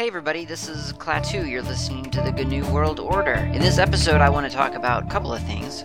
Hey everybody, this is Klaatu. You're listening to the GNU World Order. In this episode, I want to talk about a couple of things,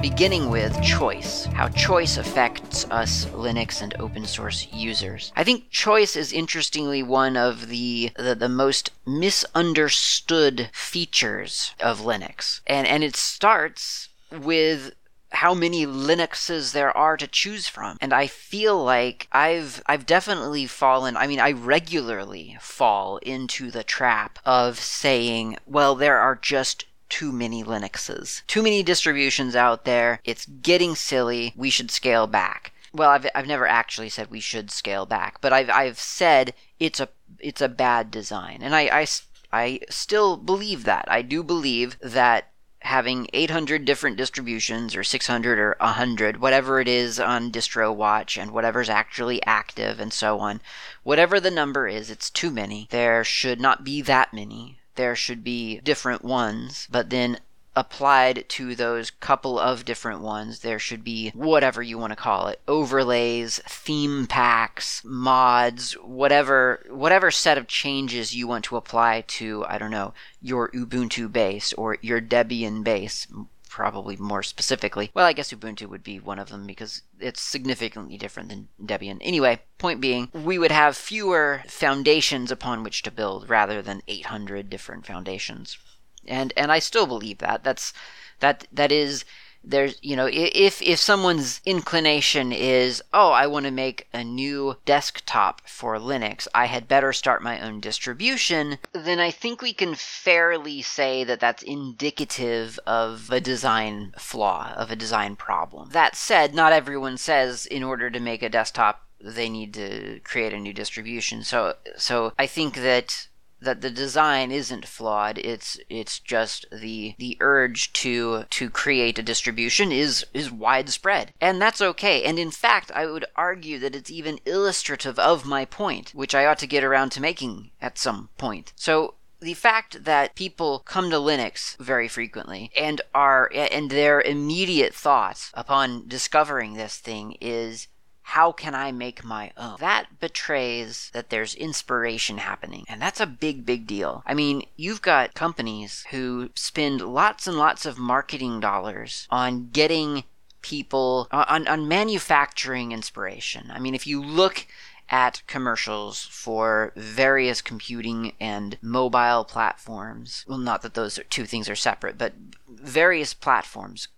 beginning with choice. How choice affects us Linux and open source users. I think choice is interestingly one of the, the, the most misunderstood features of Linux. And, and it starts with how many Linuxes there are to choose from. And I feel like I've I've definitely fallen I mean I regularly fall into the trap of saying, well there are just too many Linuxes. Too many distributions out there. It's getting silly. We should scale back. Well, I've I've never actually said we should scale back, but I've I've said it's a it's a bad design. And I I I still believe that. I do believe that having 800 different distributions or 600 or 100 whatever it is on DistroWatch and whatever's actually active and so on whatever the number is it's too many. There should not be that many. There should be different ones but then applied to those couple of different ones. There should be whatever you want to call it overlays, theme packs, mods, whatever whatever set of changes you want to apply to, I don't know, your Ubuntu base or your Debian base. Probably more specifically. Well, I guess Ubuntu would be one of them because it's significantly different than Debian. Anyway, point being, we would have fewer foundations upon which to build rather than 800 different foundations and and I still believe that. That's that that is there's you know if if someone's inclination is oh I want to make a new desktop for Linux. I had better start my own distribution then I think we can fairly say that that's indicative of a design flaw of a design problem. That said not everyone says in order to make a desktop they need to create a new distribution. So so I think that that the design isn't flawed. It's it's just the the urge to to create a distribution is is widespread, and that's okay. And in fact, I would argue that it's even illustrative of my point, which I ought to get around to making at some point. So the fact that people come to Linux very frequently and are and their immediate thoughts upon discovering this thing is how can I make my own? That betrays that there's inspiration happening. And that's a big, big deal. I mean, you've got companies who spend lots and lots of marketing dollars on getting people, on, on manufacturing inspiration. I mean, if you look at commercials for various computing and mobile platforms. Well, not that those two things are separate, but various platforms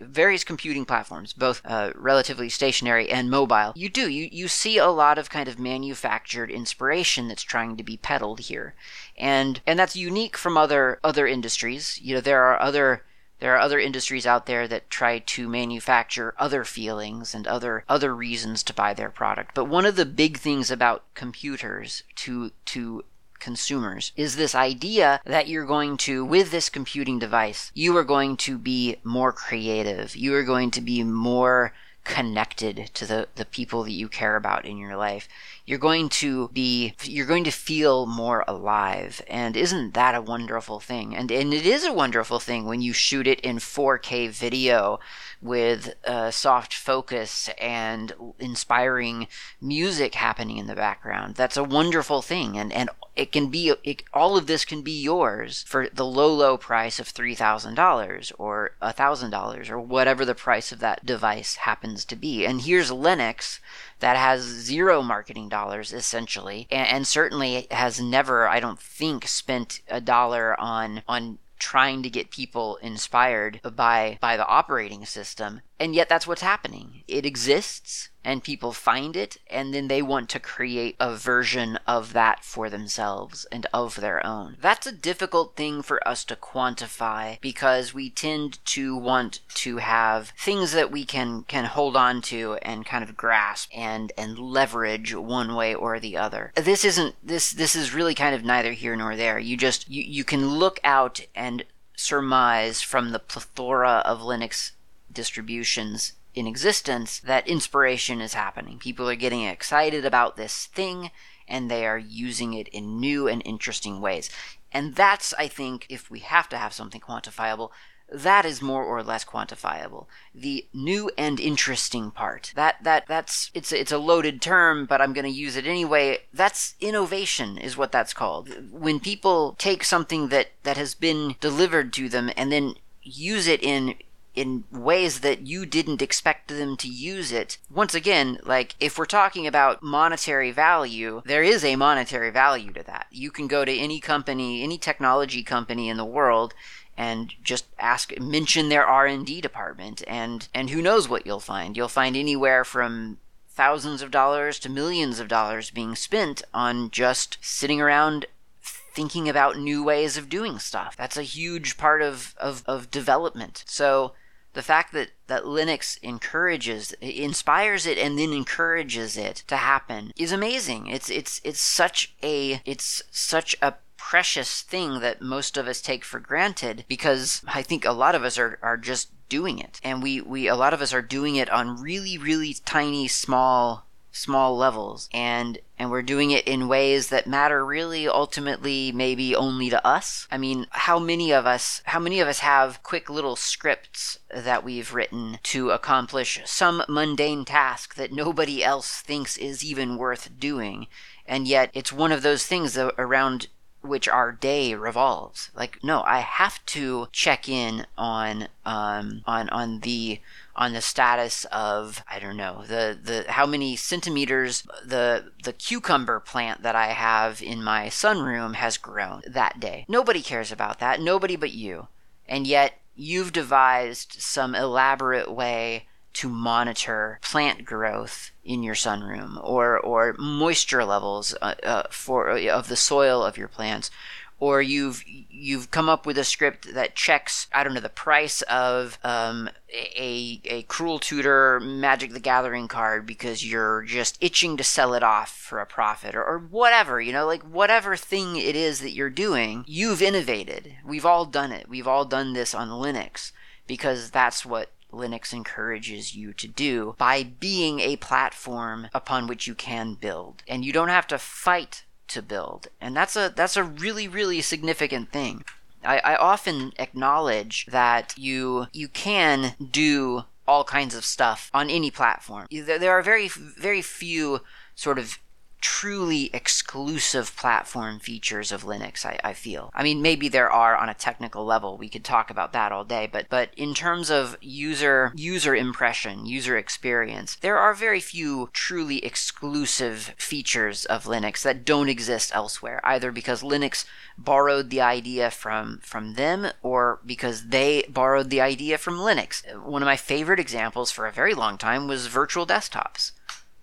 various computing platforms, both uh, relatively stationary and mobile, you do you you see a lot of kind of manufactured inspiration that's trying to be peddled here, and and that's unique from other other industries. You know, there are other there are other industries out there that try to manufacture other feelings and other other reasons to buy their product. But one of the big things about computers to to consumers is this idea that you're going to, with this computing device, you are going to be more creative. You are going to be more connected to the, the people that you care about in your life. You're going to be, you're going to feel more alive. And isn't that a wonderful thing? And, and it is a wonderful thing when you shoot it in 4K video with uh, soft focus and inspiring music happening in the background. That's a wonderful thing. And, and it can be it, all of this can be yours for the low low price of $3000 or $1000 or whatever the price of that device happens to be and here's linux that has zero marketing dollars essentially. And, and certainly has never i don't think spent a dollar on on trying to get people inspired by by the operating system and yet that's what's happening it exists and people find it and then they want to create a version of that for themselves and of their own. That's a difficult thing for us to quantify because we tend to want to have things that we can can hold on to and kind of grasp and and leverage one way or the other. This isn't this this is really kind of neither here nor there. You just you, you can look out and surmise from the plethora of Linux distributions in existence that inspiration is happening. People are getting excited about this thing and they are using it in new and interesting ways. And that's, I think, if we have to have something quantifiable, that is more or less quantifiable. The new and interesting part, that that that's it's it's a loaded term, but I'm going to use it anyway. That's innovation is what that's called. When people take something that that has been delivered to them and then use it in in ways that you didn't expect them to use it. Once again, like if we're talking about monetary value, there is a monetary value to that. You can go to any company, any technology company in the world and just ask mention their R&D department and and who knows what you'll find. You'll find anywhere from thousands of dollars to millions of dollars being spent on just sitting around thinking about new ways of doing stuff. That's a huge part of, of, of development. So the fact that, that Linux encourages, inspires it, and then encourages it to happen is amazing. It's it's it's such a it's such a precious thing that most of us take for granted because I think a lot of us are, are just doing it. And we, we a lot of us are doing it on really, really tiny, small small levels and and we're doing it in ways that matter really ultimately maybe only to us. I mean how many of us how many of us have quick little scripts that we've written to accomplish some mundane task that nobody else thinks is even worth doing? And yet it's one of those things around which our day revolves. Like no i have to check in on um on on the on the status of I don't know the the how many centimeters the the cucumber plant that I have in my sunroom has grown that day. Nobody cares about that, nobody but you. And yet you've devised some elaborate way to monitor plant growth in your sunroom or or moisture levels uh, uh, for of the soil of your plants or you've you've come up with a script that checks I don't know the price of um, a a cruel tutor Magic the Gathering card because you're just itching to sell it off for a profit or, or whatever you know like whatever thing it is that you're doing you've innovated we've all done it we've all done this on Linux because that's what Linux encourages you to do by being a platform upon which you can build. And you don't have to fight to build. And that's a that's a really really significant thing. I, I often acknowledge that you you can do all kinds of stuff on any platform. There are very very few sort of truly exclusive platform features of Linux, I, I, feel. I mean, maybe there are on a technical level. We could talk about that all day, but but in terms of user user impression, user experience, there are very few truly exclusive features of Linux that don't exist elsewhere, either because Linux borrowed the idea from from them or because they borrowed the idea from Linux. One of my favorite examples for a very long time was virtual desktops.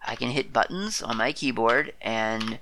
I can hit buttons on my keyboard and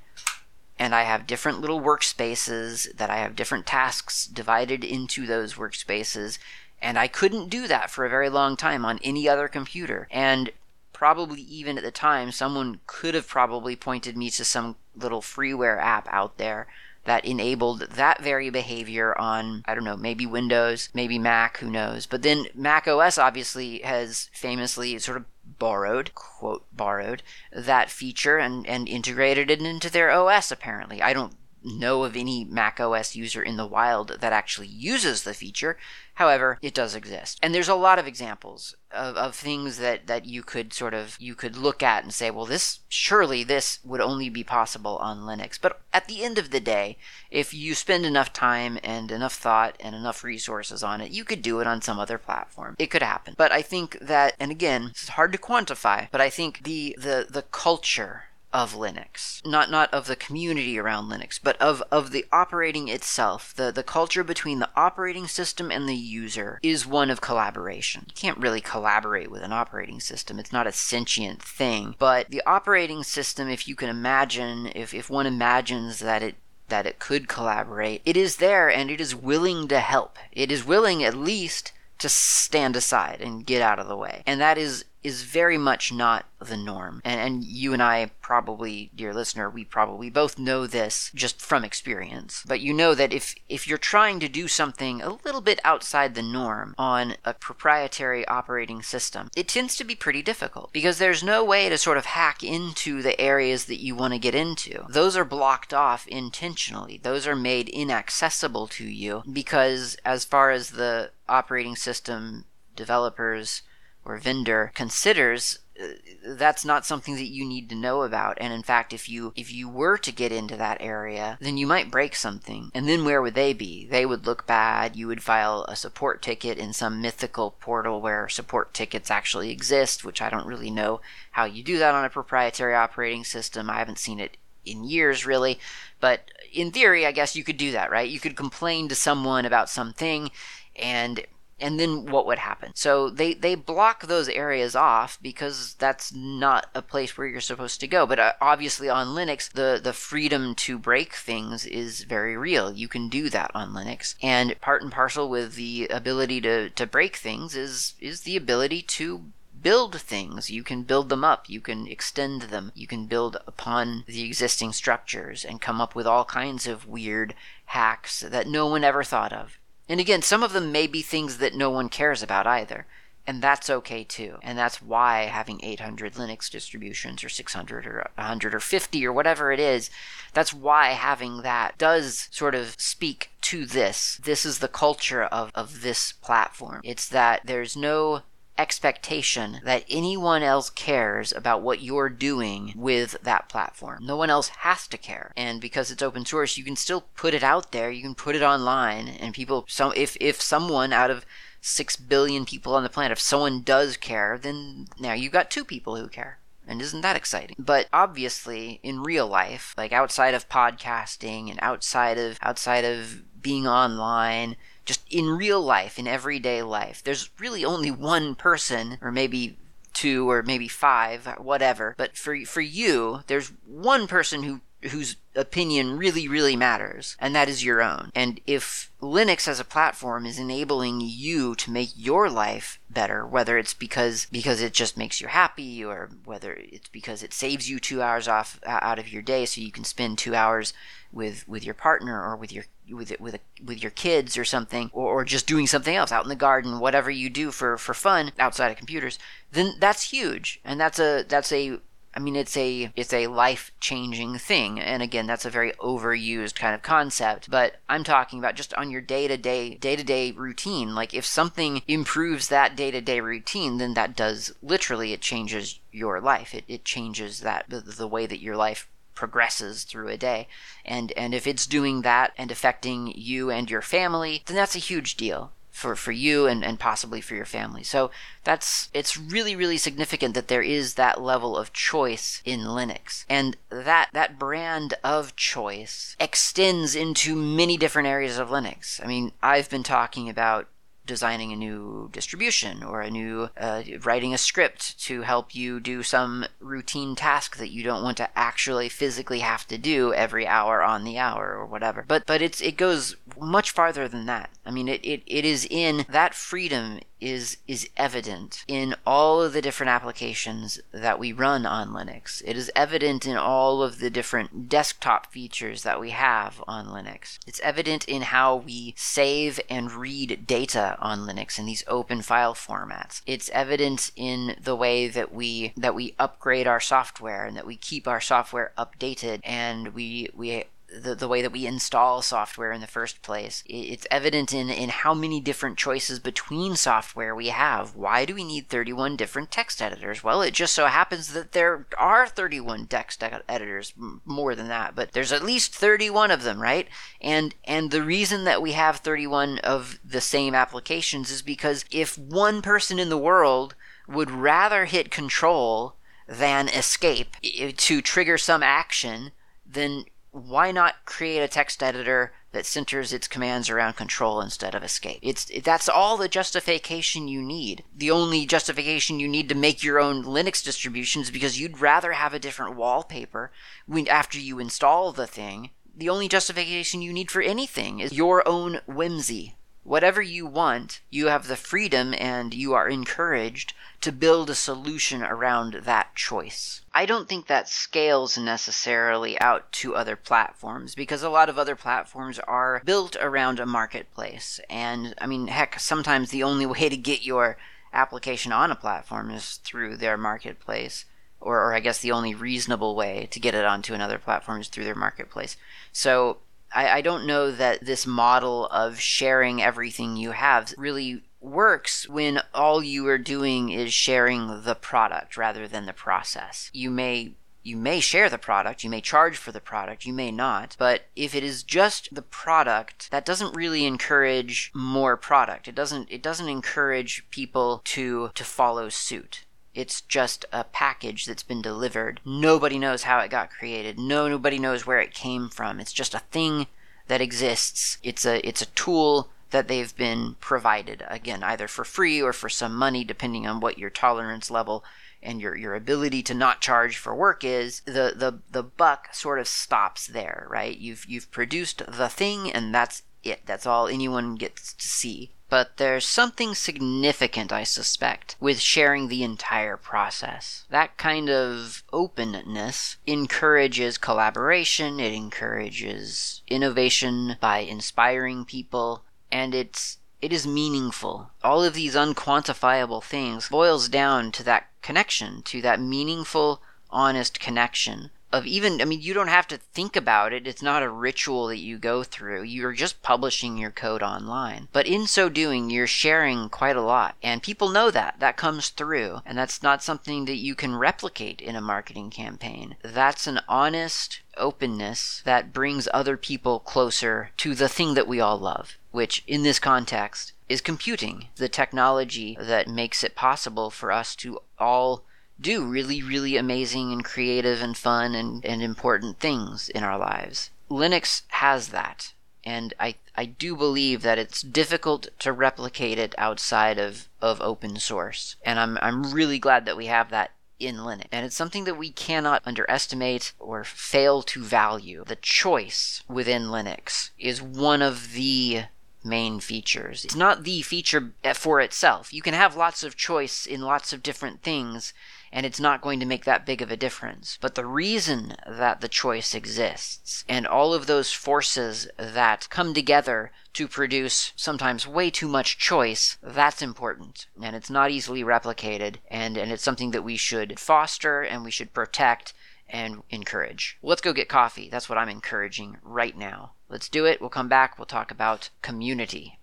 and I have different little workspaces that I have different tasks divided into those workspaces and I couldn't do that for a very long time on any other computer and probably even at the time someone could have probably pointed me to some little freeware app out there that enabled that very behavior on, I don't know, maybe Windows, maybe Mac, who knows. But then Mac OS obviously has famously sort of borrowed, quote, borrowed that feature and, and integrated it into their OS, apparently. I don't know of any Mac OS user in the wild that actually uses the feature. However, it does exist. And there's a lot of examples of, of things that, that you could sort of you could look at and say, well this surely this would only be possible on Linux. But at the end of the day, if you spend enough time and enough thought and enough resources on it, you could do it on some other platform. It could happen. But I think that and again, it's hard to quantify, but I think the the the culture of Linux. Not not of the community around Linux, but of, of the operating itself. The the culture between the operating system and the user is one of collaboration. You can't really collaborate with an operating system. It's not a sentient thing. But the operating system, if you can imagine, if, if one imagines that it that it could collaborate, it is there and it is willing to help. It is willing at least to stand aside and get out of the way. And that is is very much not the norm. And, and you and I probably, dear listener, we probably both know this just from experience. But you know that if, if you're trying to do something a little bit outside the norm on a proprietary operating system, it tends to be pretty difficult because there's no way to sort of hack into the areas that you want to get into. Those are blocked off intentionally, those are made inaccessible to you because, as far as the operating system developers or vendor considers uh, that's not something that you need to know about. And in fact if you if you were to get into that area then you might break something. And then where would they be? They would look bad. You would file a support ticket in some mythical portal where support tickets actually exist which i don't really know how you do that on a proprietary operating system. I haven't seen it in years really. But in theory i guess you could do that right? You could complain to someone about something and and then what would happen? So they they block those areas off because that's not a place where you're supposed to go. But uh, obviously on Linux, the the freedom to break things is very real. You can do that on Linux, and part and parcel with the ability to to break things is is the ability to build things. You can build them up, you can extend them, you can build upon the existing structures and come up with all kinds of weird hacks that no one ever thought of. And again, some of them may be things that no one cares about either. And that's okay too. And that's why having 800 Linux distributions or 600 or 100 or 50 or whatever it is, that's why having that does sort of speak to this. This is the culture of, of this platform. It's that there's no expectation that anyone else cares about what you're doing with that platform. No one else has to care. And because it's open source, you can still put it out there, you can put it online and people so if if someone out of 6 billion people on the planet if someone does care, then now you've got two people who care. And isn't that exciting? But obviously, in real life, like outside of podcasting and outside of outside of being online, just in real life, in everyday life, there's really only one person, or maybe two, or maybe five, whatever. But for for you, there's one person who whose opinion really, really matters, and that is your own. And if Linux as a platform is enabling you to make your life better, whether it's because because it just makes you happy, or whether it's because it saves you two hours off uh, out of your day, so you can spend two hours with with your partner or with your with it with a, with your kids or something, or, or just doing something else out in the garden, whatever you do for for fun outside of computers, then that's huge, and that's a that's a I mean, it's a it's a life changing thing, and again, that's a very overused kind of concept. But I'm talking about just on your day to day day to day routine. Like if something improves that day to day routine, then that does literally it changes your life. It it changes that the, the way that your life progresses through a day. And and if it's doing that and affecting you and your family, then that's a huge deal for, for you and, and possibly for your family. So that's it's really, really significant that there is that level of choice in Linux. And that that brand of choice extends into many different areas of Linux. I mean, I've been talking about designing a new distribution or a new uh, writing a script to help you do some routine task that you don't want to actually physically have to do every hour on the hour or whatever. But but it's it goes much farther than that. I mean it, it, it is in that freedom is is evident in all of the different applications that we run on Linux. It is evident in all of the different desktop features that we have on Linux. It's evident in how we save and read data on Linux in these open file formats. It's evident in the way that we that we upgrade our software and that we keep our software updated and we we the, the way that we install software in the first place. It's evident in, in how many different choices between software we have. Why do we need 31 different text editors? Well, it just so happens that there are 31 text editors, more than that, but there's at least 31 of them, right? And and the reason that we have 31 of the same applications is because if one person in the world would rather hit control than escape to trigger some action, then why not create a text editor that centers its commands around control instead of escape? It's that's all the justification you need. The only justification you need to make your own Linux distributions because you'd rather have a different wallpaper when after you install the thing. The only justification you need for anything is your own whimsy. Whatever you want, you have the freedom and you are encouraged to build a solution around that choice. I don't think that scales necessarily out to other platforms because a lot of other platforms are built around a marketplace. And I mean, heck, sometimes the only way to get your application on a platform is through their marketplace. Or, or I guess the only reasonable way to get it onto another platform is through their marketplace. So I, I don't know that this model of sharing everything you have really works when all you are doing is sharing the product rather than the process. You may you may share the product, you may charge for the product, you may not, but if it is just the product, that doesn't really encourage more product. It doesn't it doesn't encourage people to to follow suit. It's just a package that's been delivered. Nobody knows how it got created. No nobody knows where it came from. It's just a thing that exists. It's a it's a tool that they've been provided again either for free or for some money depending on what your tolerance level and your, your ability to not charge for work is the, the the buck sort of stops there right you've you've produced the thing and that's it that's all anyone gets to see but there's something significant, I suspect, with sharing the entire process. That kind of openness encourages collaboration, it encourages innovation by inspiring people, and it's it is meaningful. All of these unquantifiable things boils down to that connection, to that meaningful, honest connection of even I mean you don't have to think about it. It's not a ritual that you go through. You're just publishing your code online. But in so doing, you're sharing quite a lot. And people know that. That comes through. And that's not something that you can replicate in a marketing campaign. That's an honest openness that brings other people closer to the thing that we all love, which in this context is computing, the technology that makes it possible for us to all do really, really amazing and creative and fun and, and important things in our lives. Linux has that. And I, I do believe that it's difficult to replicate it outside of, of open source. And I'm, I'm really glad that we have that in Linux. And it's something that we cannot underestimate or fail to value. The choice within Linux is one of the main features. It's not the feature for itself. You can have lots of choice in lots of different things and it's not going to make that big of a difference. But the reason that the choice exists and all of those forces that come together to produce sometimes way too much choice, that's important. And it's not easily replicated, and, and it's something that we should foster and we should protect and encourage. Let's go get coffee. That's what I'm encouraging right now. Let's do it. We'll come back. We'll talk about community.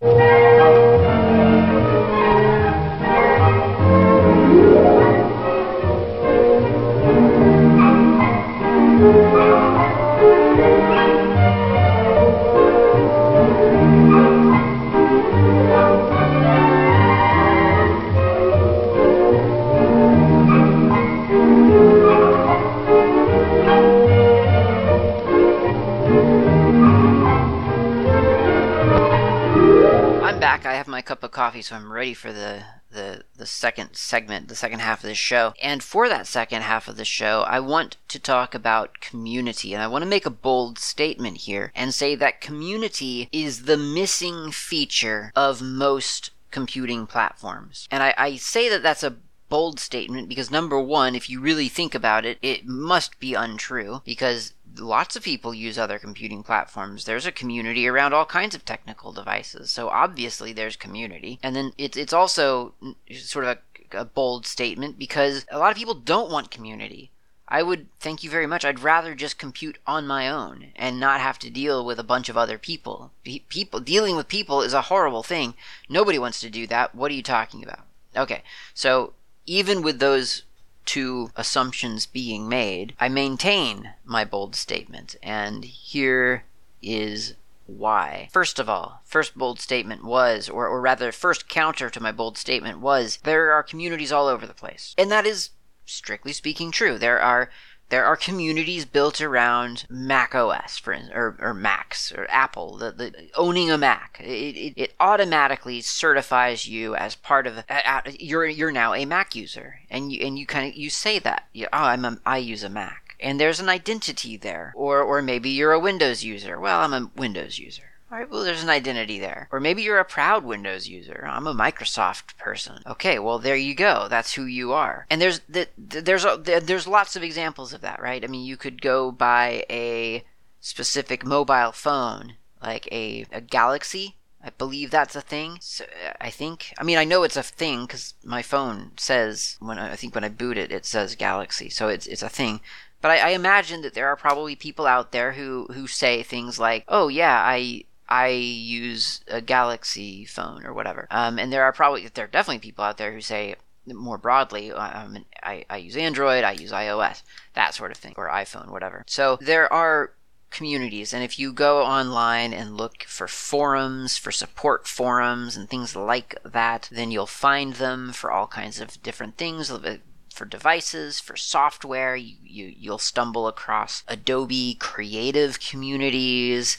Cup of coffee, so I'm ready for the, the, the second segment, the second half of the show. And for that second half of the show, I want to talk about community. And I want to make a bold statement here and say that community is the missing feature of most computing platforms. And I, I say that that's a bold statement because number one, if you really think about it, it must be untrue because lots of people use other computing platforms. There's a community around all kinds of technical devices. So obviously there's community. And then it's it's also sort of a, a bold statement because a lot of people don't want community. I would thank you very much. I'd rather just compute on my own and not have to deal with a bunch of other people. people dealing with people is a horrible thing. Nobody wants to do that. What are you talking about? Okay. So even with those two assumptions being made, I maintain my bold statement, and here is why. First of all, first bold statement was, or, or rather, first counter to my bold statement was, there are communities all over the place. And that is, strictly speaking, true. There are there are communities built around Mac OS, for or, or Macs or Apple. The, the owning a Mac, it, it, it, automatically certifies you as part of. You're you're now a Mac user, and you and you kind of you say that. You, oh, I'm a, I use a Mac, and there's an identity there. Or or maybe you're a Windows user. Well, I'm a Windows user All right, well, there's an identity there. Or maybe you're a proud Windows user. I'm a Microsoft person. Okay, well, there you go. That's who you are. And there's the, there's a, there's lots of examples of that, right? I mean, you could go buy a specific mobile phone, like a, a Galaxy. I believe that's a thing. So, I think. I mean, I know it's a thing because my phone says when I, I think when I boot it, it says Galaxy. So it's it's a thing. But I, I imagine that there are probably people out there who who say things like, "Oh yeah, I I use a Galaxy phone or whatever. Um, and there are probably there are definitely people out there who say more broadly, um, I, I use Android, I use iOS, that sort of thing, or iPhone, whatever. So there are communities, and if you go online and look for forums, for support forums, and things like that, then you'll find them for all kinds of different things for devices, for software. You, you you'll stumble across Adobe creative communities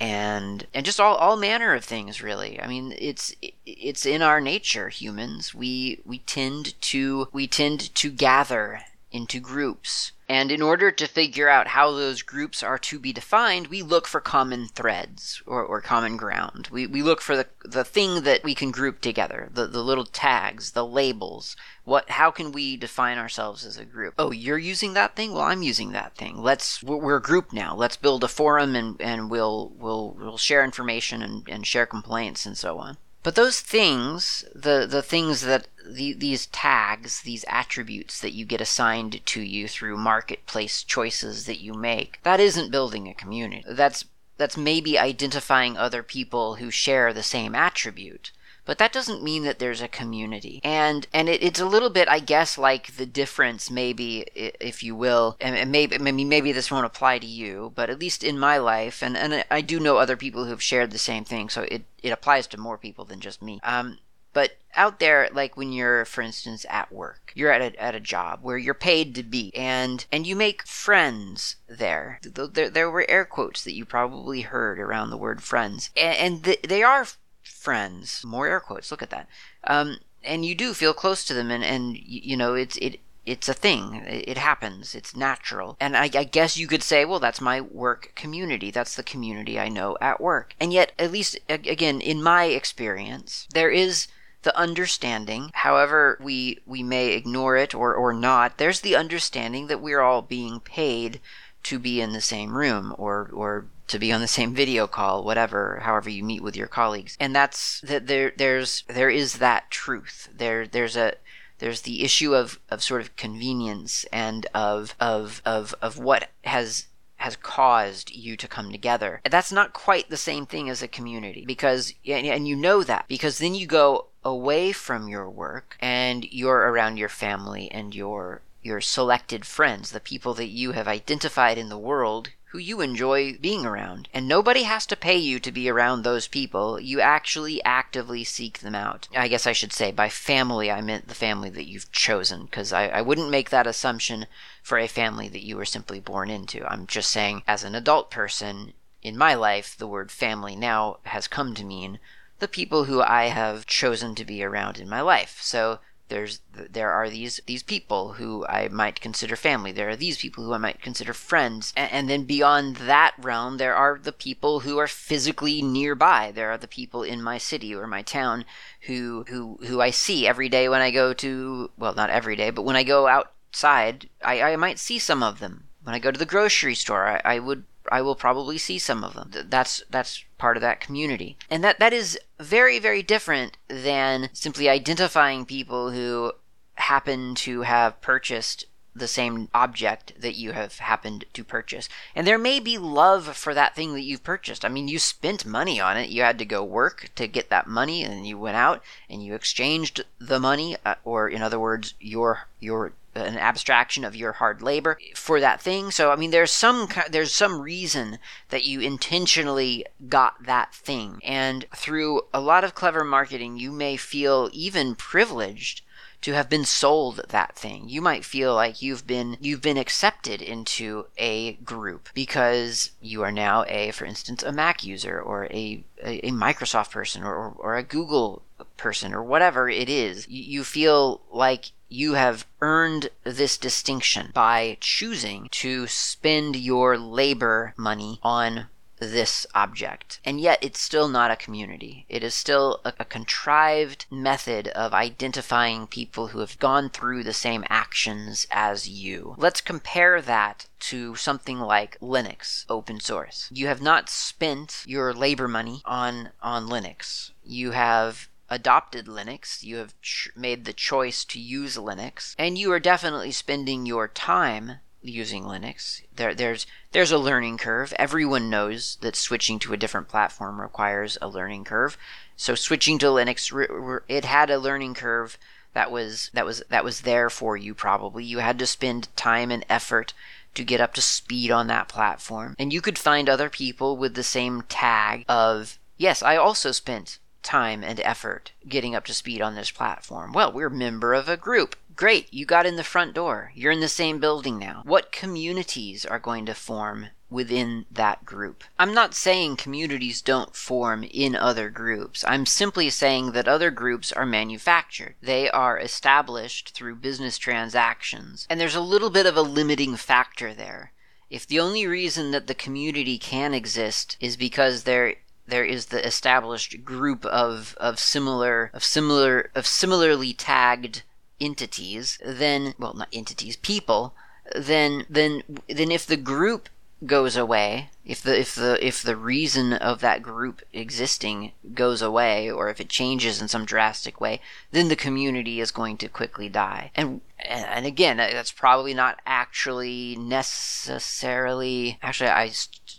and and just all, all manner of things really. I mean it's it's in our nature humans. We we tend to we tend to gather into groups and in order to figure out how those groups are to be defined, we look for common threads or, or common ground. We, we look for the, the thing that we can group together, the, the little tags, the labels. What, how can we define ourselves as a group? Oh, you're using that thing? Well, I'm using that thing. Let's, we're, a group now. Let's build a forum and, and we'll, we'll, we'll share information and, and share complaints and so on. But those things, the, the things that the, these tags, these attributes that you get assigned to you through marketplace choices that you make, that isn't building a community. That's that's maybe identifying other people who share the same attribute but that doesn't mean that there's a community. And and it, it's a little bit, I guess, like the difference, maybe, if you will, and maybe maybe maybe this won't apply to you, but at least in my life, and and I do know other people who've shared the same thing, so it it applies to more people than just me. Um, but out there, like when you're, for instance, at work, you're at a, at a job where you're paid to be, and and you make friends there. There, there were air quotes that you probably heard around the word friends, and, and they are friends. More air quotes. Look at that. Um, and you do feel close to them, and and you know it's it it's a thing. It happens. It's natural. And I, I, guess you could say, well, that's my work community. That's the community I know at work. And yet, at least, again, in my experience, there is the understanding, however we we may ignore it or, or not, there's the understanding that we're all being paid to be in the same room or or to be on the same video call, whatever, however you meet with your colleagues. And that's that there there's there is that truth. There there's a there's the issue of, of sort of convenience and of of of of what has has caused you to come together. That's not quite the same thing as a community because and you know that because then you go away from your work and you're around your family and your your selected friends, the people that you have identified in the world who you enjoy being around. And nobody has to pay you to be around those people. You actually actively seek them out. I guess I should say by family, I meant the family that you've chosen, because I, I wouldn't make that assumption for a family that you were simply born into. I'm just saying, as an adult person, in my life, the word family now has come to mean the people who I have chosen to be around in my life. So there's there are these these people who I might consider family. There are these people who I might consider friends, and, and, then beyond that realm, there are the people who are physically nearby. There are the people in my city or my town who who who I see every day when I go to well, not every day, but when I go outside, I, I might see some of them. When I go to the grocery store, I, I would I will probably see some of them. That's that's part of that community. And that that is very very different than simply identifying people who happen to have purchased the same object that you have happened to purchase. And there may be love for that thing that you've purchased. I mean, you spent money on it. You had to go work to get that money and you went out and you exchanged the money uh, or in other words, your your an abstraction of your hard labor for that thing. So I mean there's some there's some reason that you intentionally got that thing. And through a lot of clever marketing, you may feel even privileged to have been sold that thing. You might feel like you've been you've been accepted into a group because you are now a, for instance, a Mac user or a a, a Microsoft person or, or a Google person or whatever it is. You, you feel like you have earned this distinction by choosing to spend your labor money on this object. And yet it's still not a community. It is still a, a, contrived method of identifying people who have gone through the same actions as you. Let's compare that to something like Linux open source. You have not spent your labor money on on Linux. You have adopted Linux, you have ch- made the choice to use Linux, and you are definitely spending your time using Linux. There, there's there's a learning curve. Everyone knows that switching to a different platform requires a learning curve. So switching to Linux, it had a learning curve that was that was that was there for you. Probably you had to spend time and effort to get up to speed on that platform, and you could find other people with the same tag of yes, I also spent time and effort getting up to speed on this platform. Well, we're member of a group. Great, you got in the front door. You're in the same building now. What communities are going to form within that group? I'm not saying communities don't form in other groups. I'm simply saying that other groups are manufactured. They are established through business transactions. And there's a little bit of a limiting factor there. If the only reason that the community can exist is because there there is the established group of, of similar of similar of similarly tagged entities, then well not entities, people, then then then if the group goes away, if the if the if the reason of that group existing goes away or if it changes in some drastic way, then the community is going to quickly die. And and again, that's probably not actually necessarily actually I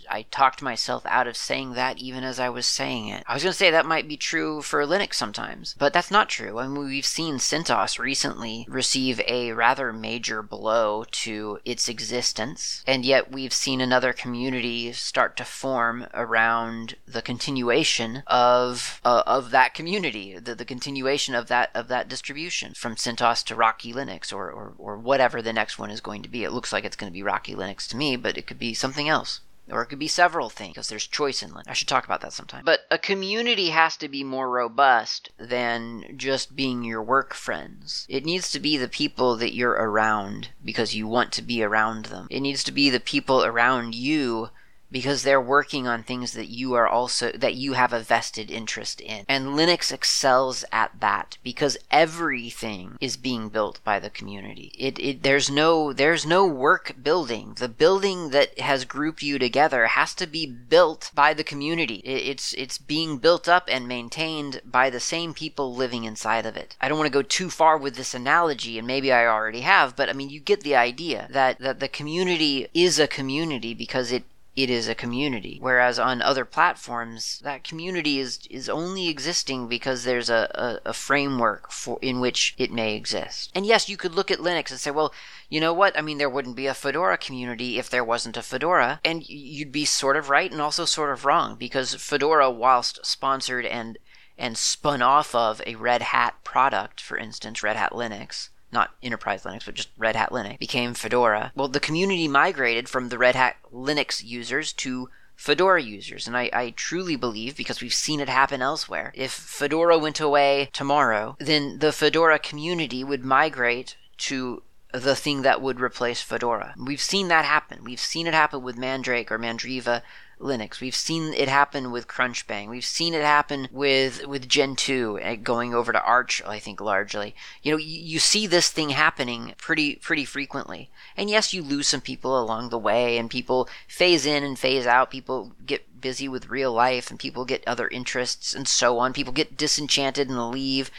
I talked myself out of saying that even as I was saying it. I was going to say that might be true for Linux sometimes, but that's not true. I mean, we've seen CentOS recently receive a rather major blow to its existence, and yet we've seen another community start to form around the continuation of uh, of that community, the, the continuation of that of that distribution from CentOS to Rocky Linux or, or or whatever the next one is going to be. It looks like it's going to be Rocky Linux to me, but it could be something else. Or it could be several things, because there's choice in Linux. I should talk about that sometime. But a community has to be more robust than just being your work friends. It needs to be the people that you're around because you want to be around them. It needs to be the people around you because they're working on things that you are also that you have a vested interest in. And Linux excels at that because everything is being built by the community. It, it there's no there's no work building. The building that has grouped you together has to be built by the community. It, it's it's being built up and maintained by the same people living inside of it. I don't want to go too far with this analogy and maybe I already have, but I mean you get the idea that that the community is a community because it it is a community. Whereas on other platforms, that community is is only existing because there's a, a, a, framework for in which it may exist. And yes, you could look at Linux and say, well, you know what? I mean, there wouldn't be a Fedora community if there wasn't a Fedora, and you'd be sort of right and also sort of wrong because Fedora, whilst sponsored and and spun off of a Red Hat product, for instance, Red Hat Linux, not Enterprise Linux, but just Red Hat Linux, became Fedora. Well, the community migrated from the Red Hat Linux users to Fedora users. And I, I, truly believe, because we've seen it happen elsewhere, if Fedora went away tomorrow, then the Fedora community would migrate to the thing that would replace Fedora. We've seen that happen. We've seen it happen with Mandrake or Mandriva Linux. We've seen it happen with Crunchbang. We've seen it happen with with Gentoo eh, going over to Arch. I think largely. You know, you, you see this thing happening pretty pretty frequently. And yes, you lose some people along the way, and people phase in and phase out. People get busy with real life, and people get other interests, and so on. People get disenchanted and leave.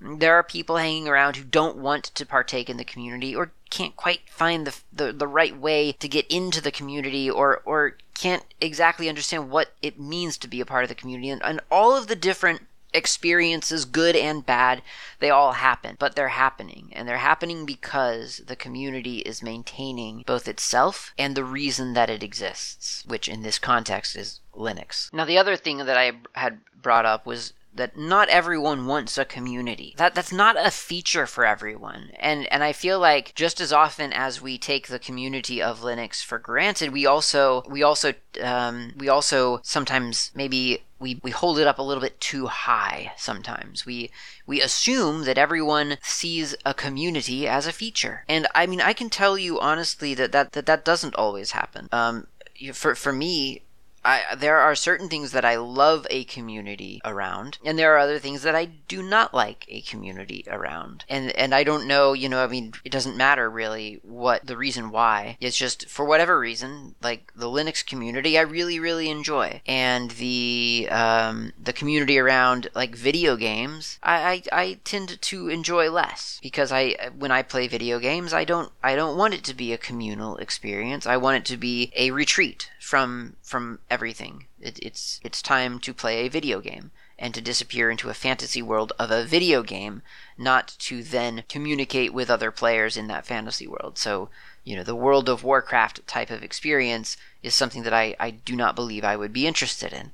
There are people hanging around who don't want to partake in the community or can't quite find the, the, the right way to get into the community or, or can't exactly understand what it means to be a part of the community. And, and all of the different experiences, good and bad, they all happen, but they're happening. And they're happening because the community is maintaining both itself and the reason that it exists, which in this context is Linux. Now, the other thing that I had brought up was that not everyone wants a community. That that's not a feature for everyone. And and I feel like just as often as we take the community of Linux for granted, we also we also um, we also sometimes maybe we, we hold it up a little bit too high sometimes. We we assume that everyone sees a community as a feature. And I mean I can tell you honestly that that, that, that doesn't always happen. Um, for for me, I, there are certain things that I love a community around, and there are other things that I do not like a community around. And and I don't know, you know, I mean, it doesn't matter really what the reason why. It's just for whatever reason, like the Linux community, I really really enjoy, and the um, the community around like video games, I, I I tend to enjoy less because I when I play video games, I don't I don't want it to be a communal experience. I want it to be a retreat from from everything. It, it's it's time to play a video game and to disappear into a fantasy world of a video game, not to then communicate with other players in that fantasy world. So, you know, the World of Warcraft type of experience is something that I, I do not believe I would be interested in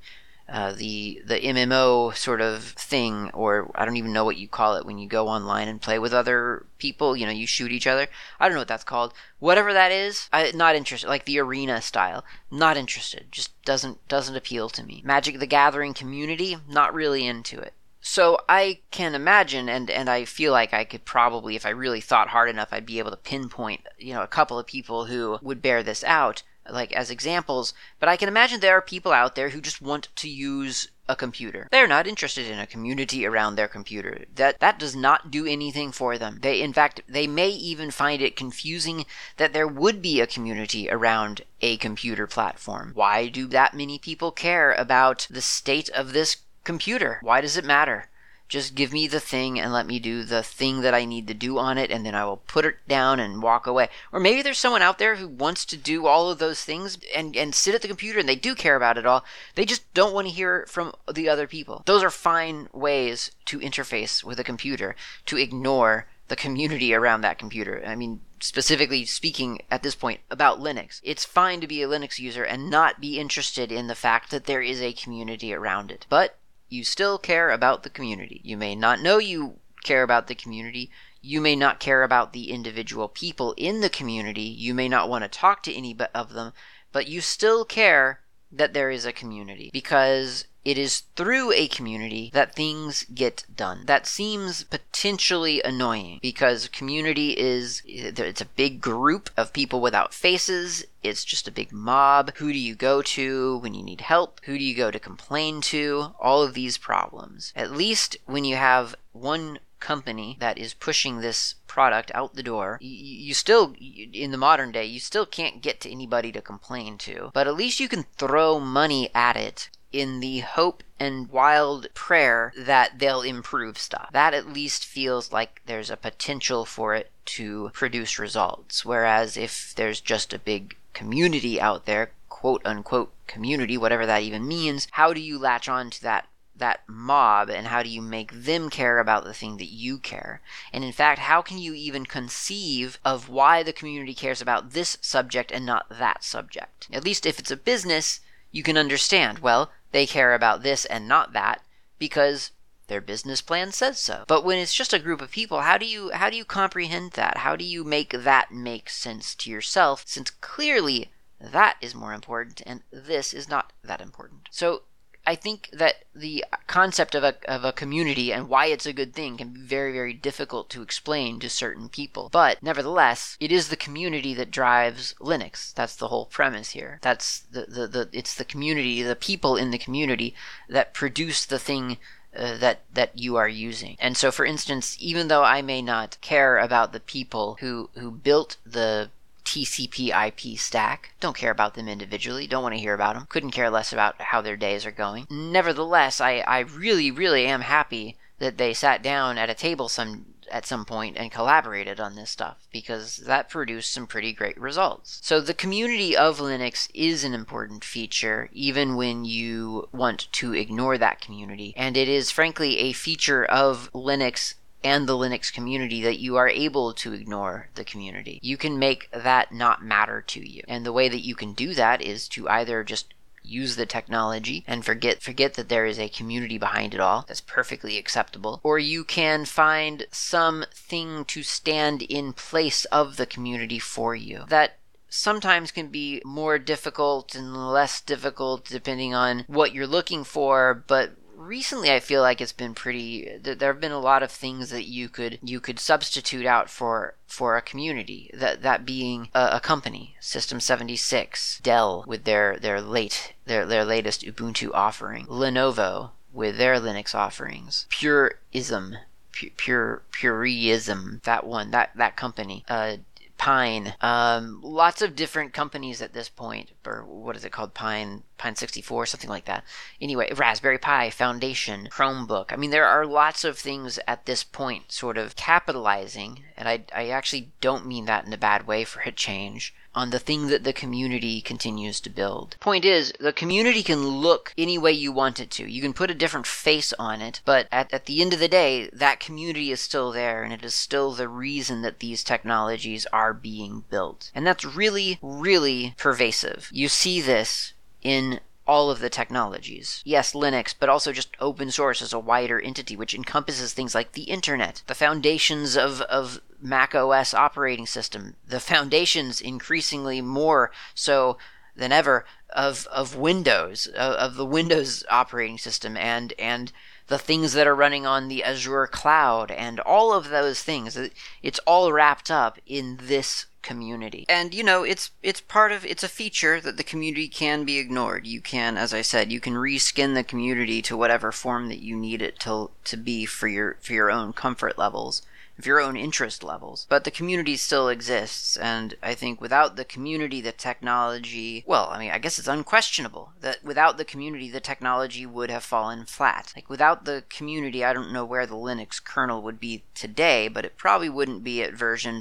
uh, the the MMO sort of thing, or I don't even know what you call it when you go online and play with other people. You know, you shoot each other. I don't know what that's called. Whatever that is, I not interested. Like the arena style, not interested. Just doesn't doesn't appeal to me. Magic the Gathering community, not really into it. So I can imagine, and, and I feel like I could probably, if I really thought hard enough, I'd be able to pinpoint, you know, a couple of people who would bear this out like as examples, but I can imagine there are people out there who just want to use a computer. They're not interested in a community around their computer. That that does not do anything for them. They in fact they may even find it confusing that there would be a community around a computer platform. Why do that many people care about the state of this computer? Why does it matter? Just give me the thing and let me do the thing that I need to do on it, and then I will put it down and walk away. Or maybe there's someone out there who wants to do all of those things and, and sit at the computer and they do care about it all. They just don't want to hear from the other people. Those are fine ways to interface with a computer, to ignore the community around that computer. I mean, specifically speaking at this point about Linux. It's fine to be a Linux user and not be interested in the fact that there is a community around it. But you still care about the community. You may not know you care about the community. You may not care about the individual people in the community. You may not want to talk to any of them, but you still care that there is a community because it is through a community that things get done. That seems potentially annoying because community is it's a big group of people without faces. It's just a big mob. Who do you go to when you need help? Who do you go to complain to? All of these problems. At least when you have one company that is pushing this product out the door, you, still, in the modern day, you still can't get to anybody to complain to. But at least you can throw money at it in the hope and wild prayer that they'll improve stuff. That at least feels like there's a potential for it to produce results. Whereas if there's just a big community out there, quote unquote community, whatever that even means, how do you latch on to that that mob and how do you make them care about the thing that you care? And in fact, how can you even conceive of why the community cares about this subject and not that subject? At least if it's a business, you can understand, well, they care about this and not that because their business plan says so. But when it's just a group of people, how do you how do you comprehend that? How do you make that make sense to yourself since clearly that is more important and this is not that important. So I think that the concept of a, of a community and why it's a good thing can be very, very difficult to explain to certain people. But nevertheless, it is the community that drives Linux. That's the whole premise here. That's the, the, the it's the community, the people in the community that produce the thing uh, that that you are using. And so, for instance, even though I may not care about the people who who built the TCP IP stack. Don't care about them individually. Don't want to hear about them. Couldn't care less about how their days are going. Nevertheless, I, I really, really am happy that they sat down at a table some at some point and collaborated on this stuff because that produced some pretty great results. So the community of Linux is an important feature even when you want to ignore that community and it is frankly a feature of Linux and the Linux community that you are able to ignore the community. You can make that not matter to you. And the way that you can do that is to either just use the technology and forget forget that there is a community behind it all that's perfectly acceptable or you can find something to stand in place of the community for you that sometimes can be more difficult and less difficult depending on what you're looking for but recently I feel like it's been pretty there have been a lot of things that you could you could substitute out for for a community that that being a, a company System 76 Dell with their their late their their latest Ubuntu offering Lenovo with their Linux offerings Purism pure purism that one that that company uh Pine, um, lots of different companies at this point, or what is it called? Pine, Pine 64, something like that. Anyway, Raspberry Pi, Foundation, Chromebook. I mean, there are lots of things at this point sort of capitalizing, and I, I actually don't mean that in a bad way for a change on the thing that the community continues to build. Point is, the community can look any way you want it to. You can put a different face on it, but at, at the end of the day, that community is still there, and it is still the reason that these technologies are being built. And that's really, really pervasive. You see this in all of the technologies. Yes, Linux, but also just open source as a wider entity, which encompasses things like the internet, the foundations of, of Mac OS operating system, the foundations increasingly more so than ever of of Windows, of, of the Windows operating system, and and the things that are running on the Azure cloud, and all of those things. It's all wrapped up in this community. And you know, it's it's part of it's a feature that the community can be ignored. You can, as I said, you can reskin the community to whatever form that you need it to to be for your for your own comfort levels of your own interest levels. But the community still exists, and I think without the community, the technology, well, I mean, I guess it's unquestionable that without the community, the technology would have fallen flat. Like, without the community, I don't know where the Linux kernel would be today, but it probably wouldn't be at version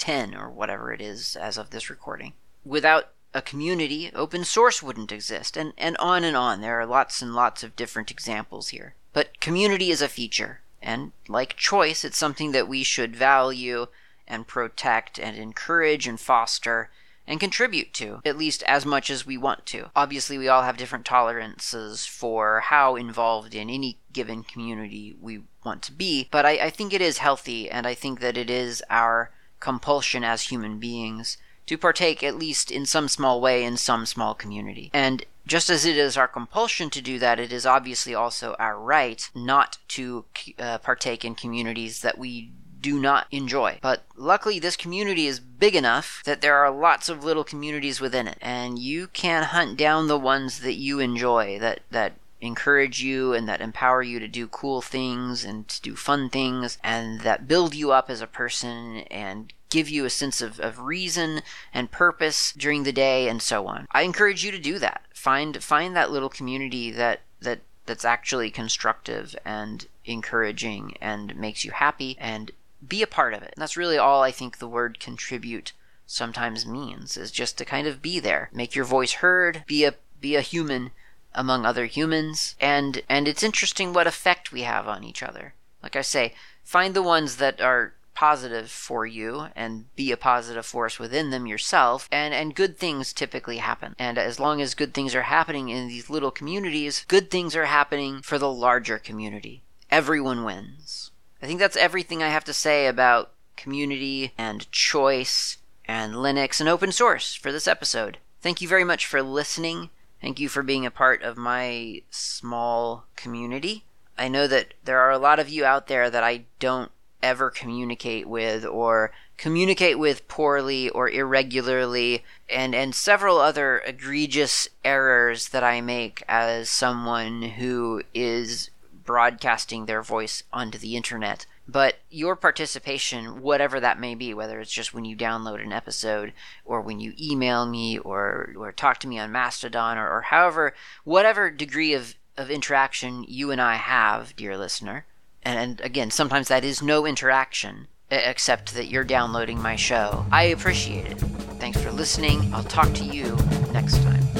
5.10 or whatever it is as of this recording. Without a community, open source wouldn't exist, and, and on and on. There are lots and lots of different examples here. But community is a feature. And like choice, it's something that we should value and protect and encourage and foster and contribute to, at least as much as we want to. Obviously, we all have different tolerances for how involved in any given community we want to be, but I, I think it is healthy, and I think that it is our compulsion as human beings to partake, at least in some small way, in some small community. And just as it is our compulsion to do that, it is obviously also our right not to uh, partake in communities that we do not enjoy. But luckily, this community is big enough that there are lots of little communities within it, and you can hunt down the ones that you enjoy, that, that encourage you and that empower you to do cool things and to do fun things, and that build you up as a person and give you a sense of, of reason and purpose during the day and so on. I encourage you to do that. Find find that little community that that that's actually constructive and encouraging and makes you happy and be a part of it. And that's really all I think the word contribute sometimes means is just to kind of be there, make your voice heard, be a be a human among other humans and and it's interesting what effect we have on each other. Like I say, find the ones that are positive for you and be a positive force within them yourself and and good things typically happen. And as long as good things are happening in these little communities good things are happening for the larger community. Everyone wins. I think that's everything i have to say about community and choice and linux and open source for this episode. Thank you very much for listening thank you for being a part of my small community. I know that there are a lot of you out there that I don't ever communicate with or communicate with poorly or irregularly and and several other egregious errors that I make as someone who is broadcasting their voice onto the internet but your participation whatever that may be whether it's just when you download an episode or when you email me or or talk to me on mastodon or, or however whatever degree of of interaction you and I have dear listener and again, sometimes that is no interaction, except that you're downloading my show. I appreciate it. Thanks for listening. I'll talk to you next time.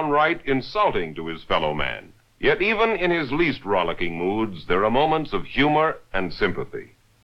Downright insulting to his fellow man. Yet even in his least rollicking moods, there are moments of humor and sympathy.